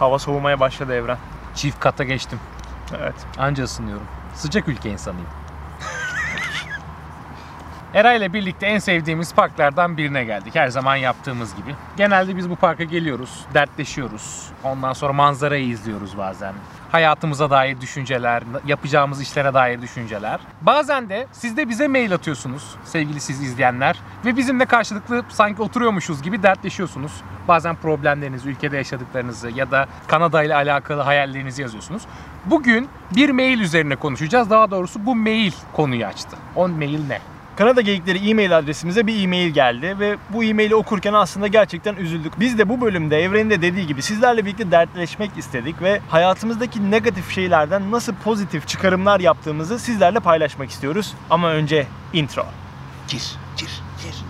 Hava soğumaya başladı Evren. Çift kata geçtim. Evet. Anca ısınıyorum. Sıcak ülke insanıyım. Eray ile birlikte en sevdiğimiz parklardan birine geldik. Her zaman yaptığımız gibi. Genelde biz bu parka geliyoruz, dertleşiyoruz. Ondan sonra manzarayı izliyoruz bazen. Hayatımıza dair düşünceler, yapacağımız işlere dair düşünceler. Bazen de siz de bize mail atıyorsunuz sevgili siz izleyenler. Ve bizimle karşılıklı sanki oturuyormuşuz gibi dertleşiyorsunuz. Bazen problemlerinizi, ülkede yaşadıklarınızı ya da Kanada ile alakalı hayallerinizi yazıyorsunuz. Bugün bir mail üzerine konuşacağız. Daha doğrusu bu mail konuyu açtı. O mail ne? Kanada Geyikleri e-mail adresimize bir e-mail geldi ve bu e-maili okurken aslında gerçekten üzüldük. Biz de bu bölümde Evren'in de dediği gibi sizlerle birlikte dertleşmek istedik ve hayatımızdaki negatif şeylerden nasıl pozitif çıkarımlar yaptığımızı sizlerle paylaşmak istiyoruz. Ama önce intro. Gir, gir, gir.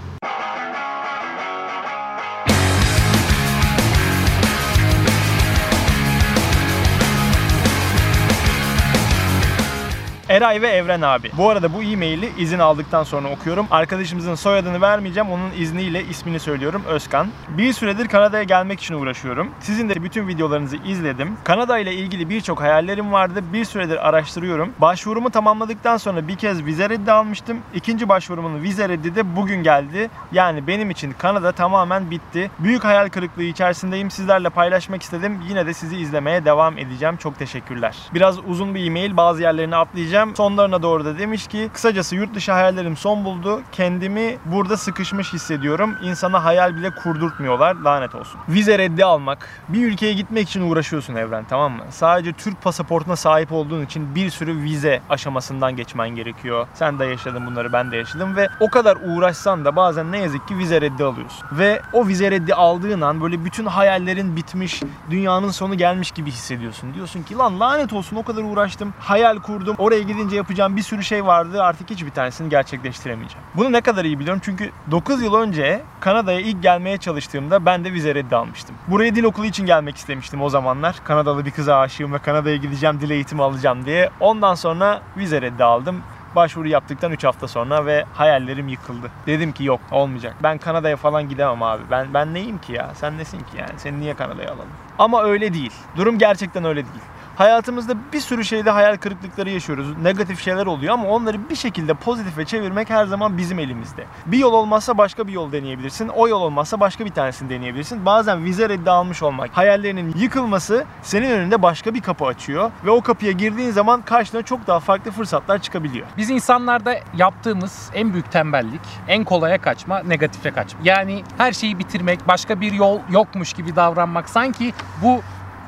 Eray ve Evren abi. Bu arada bu e-maili izin aldıktan sonra okuyorum. Arkadaşımızın soyadını vermeyeceğim. Onun izniyle ismini söylüyorum. Özkan. Bir süredir Kanada'ya gelmek için uğraşıyorum. Sizin de bütün videolarınızı izledim. Kanada ile ilgili birçok hayallerim vardı. Bir süredir araştırıyorum. Başvurumu tamamladıktan sonra bir kez vize reddi almıştım. İkinci başvurumun vize reddi de bugün geldi. Yani benim için Kanada tamamen bitti. Büyük hayal kırıklığı içerisindeyim. Sizlerle paylaşmak istedim. Yine de sizi izlemeye devam edeceğim. Çok teşekkürler. Biraz uzun bir e-mail. Bazı yerlerini atlayacağım. Sonlarına doğru da demiş ki kısacası yurt dışı hayallerim son buldu. Kendimi burada sıkışmış hissediyorum. İnsana hayal bile kurdurtmuyorlar. Lanet olsun. Vize reddi almak. Bir ülkeye gitmek için uğraşıyorsun Evren tamam mı? Sadece Türk pasaportuna sahip olduğun için bir sürü vize aşamasından geçmen gerekiyor. Sen de yaşadın bunları ben de yaşadım ve o kadar uğraşsan da bazen ne yazık ki vize reddi alıyorsun. Ve o vize reddi aldığın an böyle bütün hayallerin bitmiş, dünyanın sonu gelmiş gibi hissediyorsun. Diyorsun ki lan lanet olsun o kadar uğraştım, hayal kurdum, oraya gidince yapacağım bir sürü şey vardı artık hiçbir tanesini gerçekleştiremeyeceğim. Bunu ne kadar iyi biliyorum çünkü 9 yıl önce Kanada'ya ilk gelmeye çalıştığımda ben de vize reddi almıştım. Buraya dil okulu için gelmek istemiştim o zamanlar. Kanadalı bir kıza aşığım ve Kanada'ya gideceğim, dil eğitimi alacağım diye. Ondan sonra vize reddi aldım başvuru yaptıktan 3 hafta sonra ve hayallerim yıkıldı. Dedim ki yok olmayacak. Ben Kanada'ya falan gidemem abi. Ben ben neyim ki ya? Sen nesin ki yani? Seni niye Kanada'ya alalım? Ama öyle değil. Durum gerçekten öyle değil. Hayatımızda bir sürü şeyde hayal kırıklıkları yaşıyoruz. Negatif şeyler oluyor ama onları bir şekilde pozitife çevirmek her zaman bizim elimizde. Bir yol olmazsa başka bir yol deneyebilirsin. O yol olmazsa başka bir tanesini deneyebilirsin. Bazen vize reddi almış olmak, hayallerinin yıkılması senin önünde başka bir kapı açıyor ve o kapıya girdiğin zaman karşına çok daha farklı fırsatlar çıkabiliyor. Biz insanlarda yaptığımız en büyük tembellik, en kolaya kaçma, negatife kaçma. Yani her şeyi bitirmek, başka bir yol yokmuş gibi davranmak sanki bu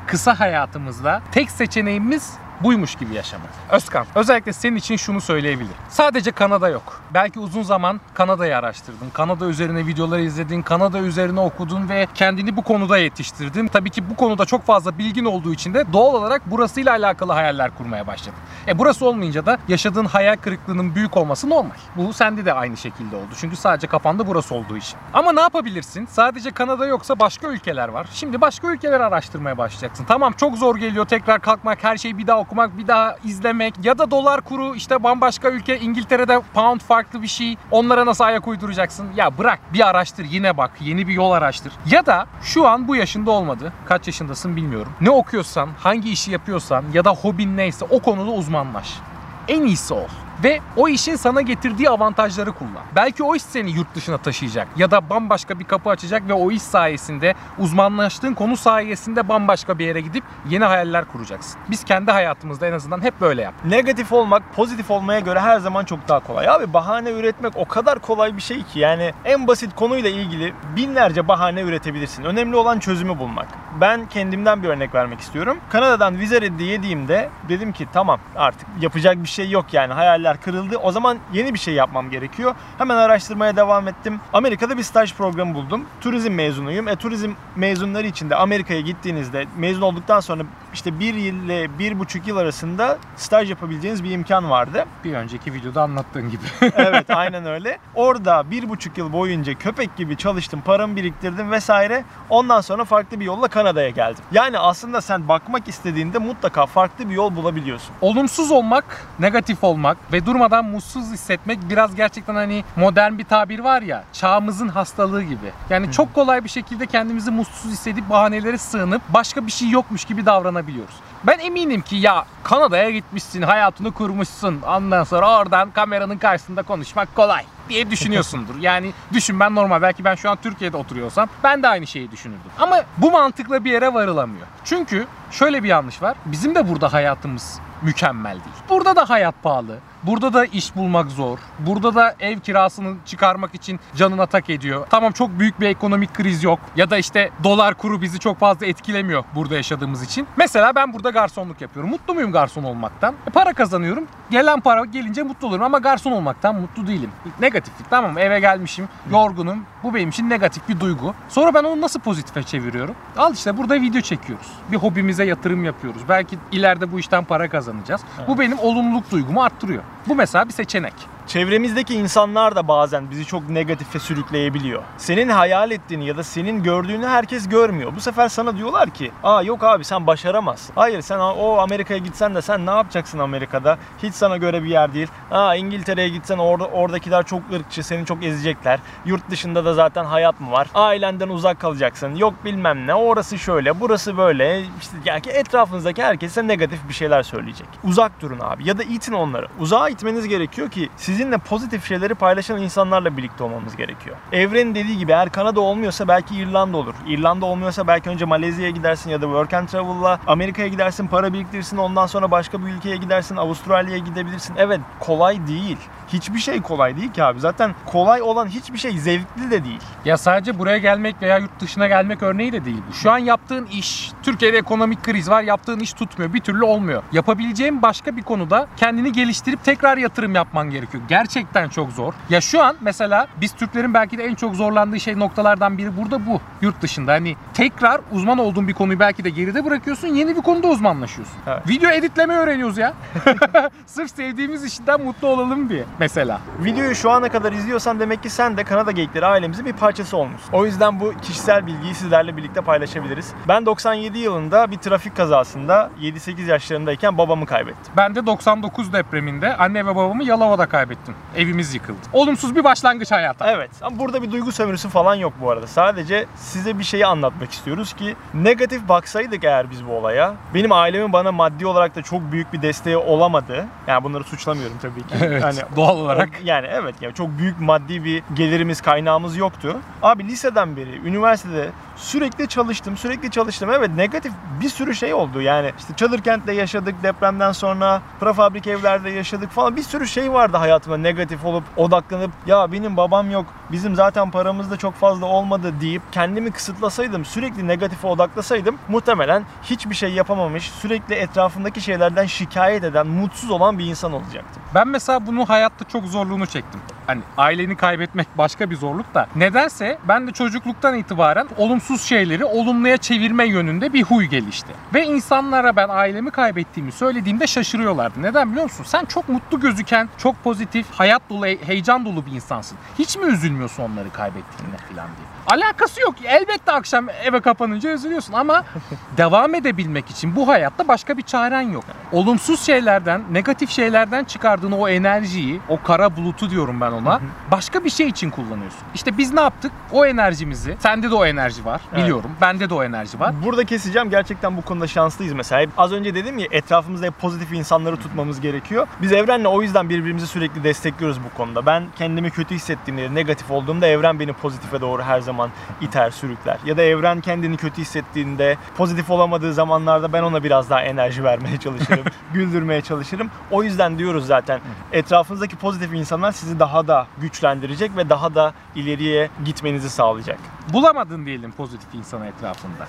kısa hayatımızda tek seçeneğimiz buymuş gibi yaşamak. Özkan, özellikle senin için şunu söyleyebilirim. Sadece Kanada yok. Belki uzun zaman Kanada'yı araştırdın. Kanada üzerine videolar izledin, Kanada üzerine okudun ve kendini bu konuda yetiştirdin. Tabii ki bu konuda çok fazla bilgin olduğu için de doğal olarak burasıyla alakalı hayaller kurmaya başladın. E burası olmayınca da yaşadığın hayal kırıklığının büyük olması normal. Bu sende de aynı şekilde oldu. Çünkü sadece kafanda burası olduğu için. Ama ne yapabilirsin? Sadece Kanada yoksa başka ülkeler var. Şimdi başka ülkeler araştırmaya başlayacaksın. Tamam çok zor geliyor tekrar kalkmak, her şeyi bir daha okumak, bir daha izlemek ya da dolar kuru işte bambaşka ülke İngiltere'de pound farklı bir şey. Onlara nasıl ayak uyduracaksın? Ya bırak bir araştır yine bak yeni bir yol araştır. Ya da şu an bu yaşında olmadı. Kaç yaşındasın bilmiyorum. Ne okuyorsan, hangi işi yapıyorsan ya da hobin neyse o konuda uzmanlaş. En iyisi ol ve o işin sana getirdiği avantajları kullan. Belki o iş seni yurt dışına taşıyacak ya da bambaşka bir kapı açacak ve o iş sayesinde uzmanlaştığın konu sayesinde bambaşka bir yere gidip yeni hayaller kuracaksın. Biz kendi hayatımızda en azından hep böyle yap. Negatif olmak pozitif olmaya göre her zaman çok daha kolay. Abi bahane üretmek o kadar kolay bir şey ki yani en basit konuyla ilgili binlerce bahane üretebilirsin. Önemli olan çözümü bulmak. Ben kendimden bir örnek vermek istiyorum. Kanada'dan vize reddi yediğimde dedim ki tamam artık yapacak bir şey yok yani hayaller kırıldı. O zaman yeni bir şey yapmam gerekiyor. Hemen araştırmaya devam ettim. Amerika'da bir staj programı buldum. Turizm mezunuyum. E turizm mezunları için de Amerika'ya gittiğinizde mezun olduktan sonra işte bir yıl ile bir buçuk yıl arasında staj yapabileceğiniz bir imkan vardı. Bir önceki videoda anlattığın gibi. evet aynen öyle. Orada bir buçuk yıl boyunca köpek gibi çalıştım, paramı biriktirdim vesaire. Ondan sonra farklı bir yolla Kanada'ya geldim. Yani aslında sen bakmak istediğinde mutlaka farklı bir yol bulabiliyorsun. Olumsuz olmak, negatif olmak ve durmadan mutsuz hissetmek biraz gerçekten hani modern bir tabir var ya, çağımızın hastalığı gibi. Yani çok kolay bir şekilde kendimizi mutsuz hissedip bahanelere sığınıp başka bir şey yokmuş gibi davranabiliyoruz. Ben eminim ki ya Kanada'ya gitmişsin, hayatını kurmuşsun. Ondan sonra oradan kameranın karşısında konuşmak kolay diye düşünüyorsundur. Yani düşünmen normal. Belki ben şu an Türkiye'de oturuyorsam ben de aynı şeyi düşünürdüm. Ama bu mantıkla bir yere varılamıyor. Çünkü şöyle bir yanlış var. Bizim de burada hayatımız mükemmel değil. Burada da hayat pahalı. Burada da iş bulmak zor. Burada da ev kirasını çıkarmak için canına tak ediyor. Tamam çok büyük bir ekonomik kriz yok. Ya da işte dolar kuru bizi çok fazla etkilemiyor burada yaşadığımız için. Mesela ben burada garsonluk yapıyorum. Mutlu muyum garson olmaktan? E, para kazanıyorum. Gelen para gelince mutlu olurum ama garson olmaktan mutlu değilim. Negatiflik tamam? Eve gelmişim, yorgunum. Bu benim için negatif bir duygu. Sonra ben onu nasıl pozitife çeviriyorum? Al işte burada video çekiyoruz. Bir hobimize yatırım yapıyoruz. Belki ileride bu işten para kazanacağız. Bu benim olumluluk duygumu arttırıyor. Bu mesela bir seçenek. Çevremizdeki insanlar da bazen bizi çok negatife sürükleyebiliyor. Senin hayal ettiğini ya da senin gördüğünü herkes görmüyor. Bu sefer sana diyorlar ki, "Aa yok abi sen başaramazsın. Hayır sen o Amerika'ya gitsen de sen ne yapacaksın Amerika'da? Hiç sana göre bir yer değil. Aa İngiltere'ye gitsen orada oradakiler çok ırkçı, seni çok ezecekler. Yurt dışında da zaten hayat mı var? Ailenden uzak kalacaksın. Yok bilmem ne. Orası şöyle, burası böyle. İşte yani etrafınızdaki herkese negatif bir şeyler söyleyecek. Uzak durun abi ya da itin onları. Uzağa itmeniz gerekiyor ki sizinle pozitif şeyleri paylaşan insanlarla birlikte olmamız gerekiyor. Evrenin dediği gibi eğer Kanada olmuyorsa belki İrlanda olur. İrlanda olmuyorsa belki önce Malezya'ya gidersin ya da Work and Travel'la Amerika'ya gidersin, para biriktirirsin. Ondan sonra başka bir ülkeye gidersin, Avustralya'ya gidebilirsin. Evet kolay değil. Hiçbir şey kolay değil ki abi. Zaten kolay olan hiçbir şey zevkli de değil. Ya sadece buraya gelmek veya yurt dışına gelmek örneği de değil. Şu an yaptığın iş, Türkiye'de ekonomik kriz var, yaptığın iş tutmuyor, bir türlü olmuyor. Yapabileceğin başka bir konuda kendini geliştirip tekrar yatırım yapman gerekiyor. Gerçekten çok zor. Ya şu an mesela biz Türklerin belki de en çok zorlandığı şey noktalardan biri burada bu. Yurt dışında hani tekrar uzman olduğun bir konuyu belki de geride bırakıyorsun, yeni bir konuda uzmanlaşıyorsun. Evet. Video editleme öğreniyoruz ya. Sırf sevdiğimiz işten mutlu olalım diye mesela. Videoyu şu ana kadar izliyorsan demek ki sen de Kanada Geyikleri ailemizin bir parçası olmuşsun. O yüzden bu kişisel bilgiyi sizlerle birlikte paylaşabiliriz. Ben 97 yılında bir trafik kazasında 7-8 yaşlarındayken babamı kaybettim. Ben de 99 depreminde anne ve babamı Yalova'da kaybettim. Evimiz yıkıldı. Olumsuz bir başlangıç hayata. Evet ama burada bir duygu sömürüsü falan yok bu arada. Sadece size bir şeyi anlatmak istiyoruz ki negatif baksaydık eğer biz bu olaya benim ailemin bana maddi olarak da çok büyük bir desteği olamadı. Yani bunları suçlamıyorum tabii ki. Evet, Hani doğal olarak. Yani evet yani çok büyük maddi bir gelirimiz kaynağımız yoktu. Abi liseden beri üniversitede sürekli çalıştım sürekli çalıştım. Evet negatif bir sürü şey oldu yani işte çadır yaşadık depremden sonra prefabrik evlerde yaşadık falan bir sürü şey vardı hayatımda negatif olup odaklanıp ya benim babam yok bizim zaten paramız da çok fazla olmadı deyip kendimi kısıtlasaydım sürekli negatife odaklasaydım muhtemelen hiçbir şey yapamamış sürekli etrafındaki şeylerden şikayet eden mutsuz olan bir insan olacaktım. Ben mesela bunu hayatta çok zorluğunu çektim. Hani aileni kaybetmek başka bir zorluk da. Nedense ben de çocukluktan itibaren olumsuz şeyleri olumluya çevirme yönünde bir huy gelişti. Ve insanlara ben ailemi kaybettiğimi söylediğimde şaşırıyorlardı. Neden biliyor musun? Sen çok mutlu gözüken, çok pozitif, hayat dolu, heyecan dolu bir insansın. Hiç mi üzülmüyorsun onları kaybettiğinde falan diye? Alakası yok. Elbette akşam eve kapanınca üzülüyorsun ama devam edebilmek için bu hayatta başka bir çaren yok. Olumsuz şeylerden, negatif şeylerden çıkardığın o enerjiyi, o kara bulutu diyorum ben ona, başka bir şey için kullanıyorsun. İşte biz ne yaptık? O enerjimizi, sende de o enerji var Evet. biliyorum, bende de o enerji var. Burada keseceğim. Gerçekten bu konuda şanslıyız mesela. Hep az önce dedim ya etrafımızda hep pozitif insanları tutmamız gerekiyor. Biz evrenle o yüzden birbirimizi sürekli destekliyoruz bu konuda. Ben kendimi kötü hissettiğimde, negatif olduğumda evren beni pozitife doğru her zaman iter, sürükler. Ya da evren kendini kötü hissettiğinde, pozitif olamadığı zamanlarda ben ona biraz daha enerji vermeye çalışırım, güldürmeye çalışırım. O yüzden diyoruz zaten etrafınızdaki pozitif insanlar sizi daha da güçlendirecek ve daha da ileriye gitmenizi sağlayacak. Bulamadın diyelim pozitif insanı etrafında.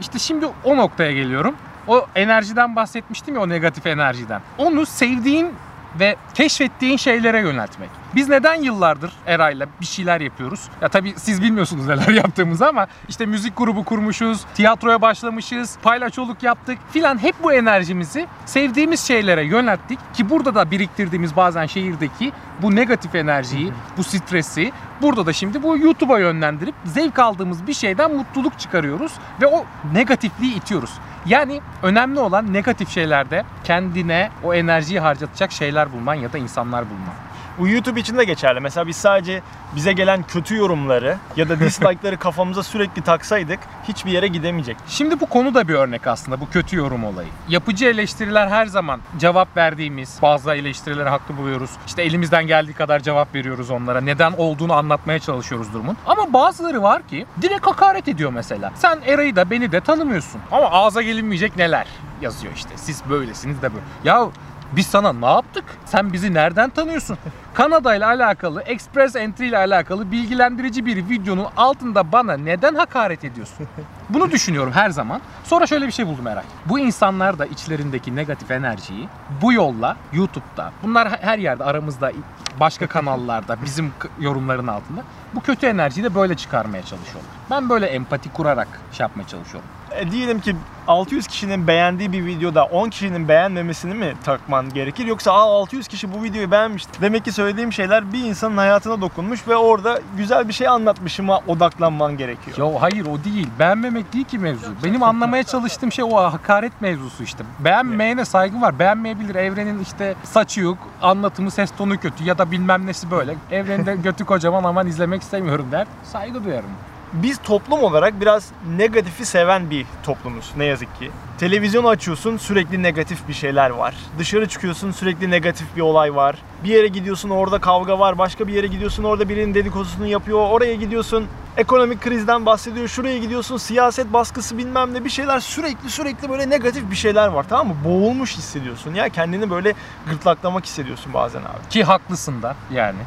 İşte şimdi o noktaya geliyorum. O enerjiden bahsetmiştim ya o negatif enerjiden. Onu sevdiğin ve keşfettiğin şeylere yöneltmek. Biz neden yıllardır Eray'la bir şeyler yapıyoruz? Ya tabii siz bilmiyorsunuz neler yaptığımızı ama işte müzik grubu kurmuşuz, tiyatroya başlamışız, paylaşoluk yaptık filan hep bu enerjimizi sevdiğimiz şeylere yönelttik ki burada da biriktirdiğimiz bazen şehirdeki bu negatif enerjiyi, bu stresi burada da şimdi bu YouTube'a yönlendirip zevk aldığımız bir şeyden mutluluk çıkarıyoruz ve o negatifliği itiyoruz. Yani önemli olan negatif şeylerde kendine o enerjiyi harcatacak şeyler bulman ya da insanlar bulman. Bu YouTube için de geçerli. Mesela biz sadece bize gelen kötü yorumları ya da dislike'ları kafamıza sürekli taksaydık hiçbir yere gidemeyecek. Şimdi bu konu da bir örnek aslında bu kötü yorum olayı. Yapıcı eleştiriler her zaman cevap verdiğimiz bazı eleştirilere haklı buluyoruz. İşte elimizden geldiği kadar cevap veriyoruz onlara. Neden olduğunu anlatmaya çalışıyoruz durumun. Ama bazıları var ki direkt hakaret ediyor mesela. Sen Eray'ı da beni de tanımıyorsun. Ama ağza gelinmeyecek neler yazıyor işte. Siz böylesiniz de böyle. Ya biz sana ne yaptık? Sen bizi nereden tanıyorsun? Kanada ile alakalı, Express Entry ile alakalı bilgilendirici bir videonun altında bana neden hakaret ediyorsun? Bunu düşünüyorum her zaman. Sonra şöyle bir şey buldum Eray. Bu insanlar da içlerindeki negatif enerjiyi bu yolla YouTube'da, bunlar her yerde aramızda, başka kanallarda, bizim yorumların altında bu kötü enerjiyi de böyle çıkarmaya çalışıyorlar. Ben böyle empati kurarak şey yapmaya çalışıyorum. E, diyelim ki 600 kişinin beğendiği bir videoda 10 kişinin beğenmemesini mi takman gerekir yoksa Aa, 600 kişi bu videoyu beğenmiş. Demek ki söylediğim şeyler bir insanın hayatına dokunmuş ve orada güzel bir şey anlatmışıma odaklanman gerekiyor. Ya hayır o değil. Beğenmemek değil ki mevzu. Benim anlamaya çalıştığım şey o hakaret mevzusu işte. Beğenmeyene saygı var. Beğenmeyebilir. Evrenin işte saçı yok, anlatımı, ses tonu kötü ya da bilmem nesi böyle. Evrende götü kocaman aman izlemek istemiyorum der. Saygı duyarım. Biz toplum olarak biraz negatifi seven bir toplumuz ne yazık ki. Televizyonu açıyorsun sürekli negatif bir şeyler var. Dışarı çıkıyorsun sürekli negatif bir olay var. Bir yere gidiyorsun orada kavga var. Başka bir yere gidiyorsun orada birinin dedikodusunu yapıyor. Oraya gidiyorsun ekonomik krizden bahsediyor. Şuraya gidiyorsun siyaset baskısı bilmem ne bir şeyler sürekli sürekli böyle negatif bir şeyler var tamam mı? Boğulmuş hissediyorsun ya kendini böyle gırtlaklamak hissediyorsun bazen abi. Ki haklısın da yani.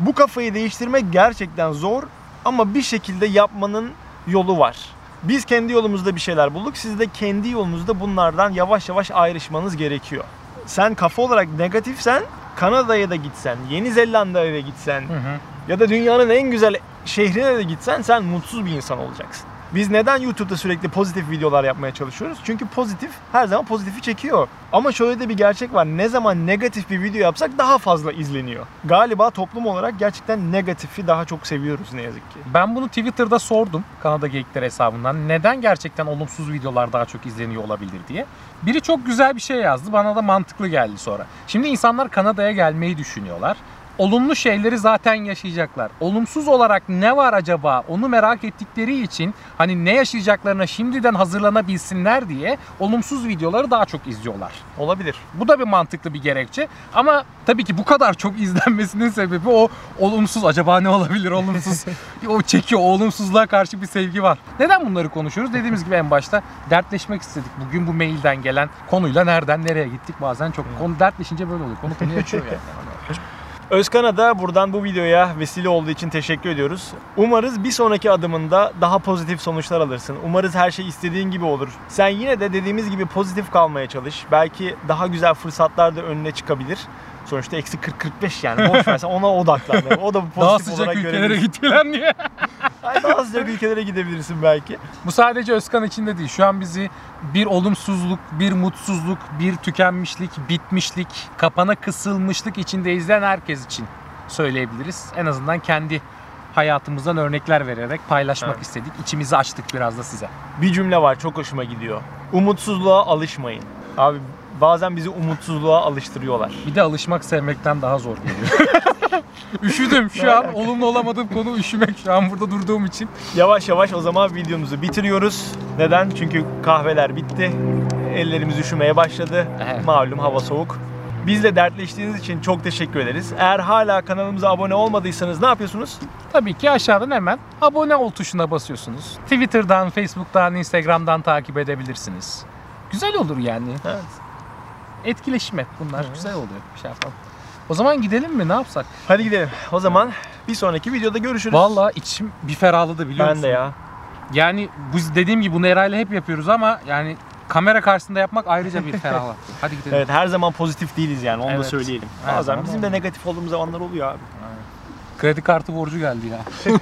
Bu kafayı değiştirmek gerçekten zor ama bir şekilde yapmanın yolu var. Biz kendi yolumuzda bir şeyler bulduk. Siz de kendi yolunuzda bunlardan yavaş yavaş ayrışmanız gerekiyor. Sen kafa olarak negatifsen Kanada'ya da gitsen, Yeni Zelanda'ya da gitsen Hı hı. ya da dünyanın en güzel şehrine de gitsen sen mutsuz bir insan olacaksın. Biz neden YouTube'da sürekli pozitif videolar yapmaya çalışıyoruz? Çünkü pozitif her zaman pozitifi çekiyor. Ama şöyle de bir gerçek var. Ne zaman negatif bir video yapsak daha fazla izleniyor. Galiba toplum olarak gerçekten negatifi daha çok seviyoruz ne yazık ki. Ben bunu Twitter'da sordum Kanada Geyikleri hesabından. Neden gerçekten olumsuz videolar daha çok izleniyor olabilir diye. Biri çok güzel bir şey yazdı. Bana da mantıklı geldi sonra. Şimdi insanlar Kanada'ya gelmeyi düşünüyorlar. Olumlu şeyleri zaten yaşayacaklar. Olumsuz olarak ne var acaba onu merak ettikleri için hani ne yaşayacaklarına şimdiden hazırlanabilsinler diye olumsuz videoları daha çok izliyorlar. Olabilir. Bu da bir mantıklı bir gerekçe. Ama tabii ki bu kadar çok izlenmesinin sebebi o olumsuz. Acaba ne olabilir olumsuz? o çekiyor. O olumsuzluğa karşı bir sevgi var. Neden bunları konuşuyoruz? Dediğimiz gibi en başta dertleşmek istedik. Bugün bu mailden gelen konuyla nereden nereye gittik bazen çok konu dertleşince böyle oluyor. Konu konuyu açıyor yani. Özkan'a da buradan bu videoya vesile olduğu için teşekkür ediyoruz. Umarız bir sonraki adımında daha pozitif sonuçlar alırsın. Umarız her şey istediğin gibi olur. Sen yine de dediğimiz gibi pozitif kalmaya çalış. Belki daha güzel fırsatlar da önüne çıkabilir. Sonuçta eksi 40-45 yani. Boş ver sen ona odaklan. O da pozitif Daha sıcak olarak ülkelere görebilirsin. git falan diye. Ay, daha sıcak ülkelere gidebilirsin belki. Bu sadece Özkan için de değil. Şu an bizi bir olumsuzluk, bir mutsuzluk, bir tükenmişlik, bitmişlik, kapana kısılmışlık içinde izleyen herkes için söyleyebiliriz. En azından kendi hayatımızdan örnekler vererek paylaşmak Evet. istedik. İçimizi açtık biraz da size. Bir cümle var çok hoşuma gidiyor. Umutsuzluğa alışmayın. Abi bazen bizi umutsuzluğa alıştırıyorlar. Bir de alışmak sevmekten daha zor geliyor. Üşüdüm şu an. Olumlu olamadığım konu üşümek şu an burada durduğum için. Yavaş yavaş o zaman videomuzu bitiriyoruz. Neden? Çünkü kahveler bitti. Ellerimiz üşümeye başladı. Evet. Malum hava soğuk. Bizle dertleştiğiniz için çok teşekkür ederiz. Eğer hala kanalımıza abone olmadıysanız ne yapıyorsunuz? Tabii ki aşağıdan hemen abone ol tuşuna basıyorsunuz. Twitter'dan, Facebook'tan, Instagram'dan takip edebilirsiniz. Güzel olur yani. Evet. Etkileşim hep bunlar. Güzel oluyor. Bir şey yapalım. O zaman gidelim mi? Ne yapsak? Hadi gidelim. O zaman bir sonraki videoda görüşürüz. Vallahi içim bir ferahladı biliyor ben musun? de ya. Yani biz dediğim gibi bunu Eray'la hep yapıyoruz ama yani kamera karşısında yapmak ayrıca bir ferahlattı. Hadi gidelim. Evet her zaman pozitif değiliz yani onu da Evet. söyleyelim. Her Bazen bizim de negatif olduğumuz zamanlar oluyor abi. Kredi kartı borcu geldi ya.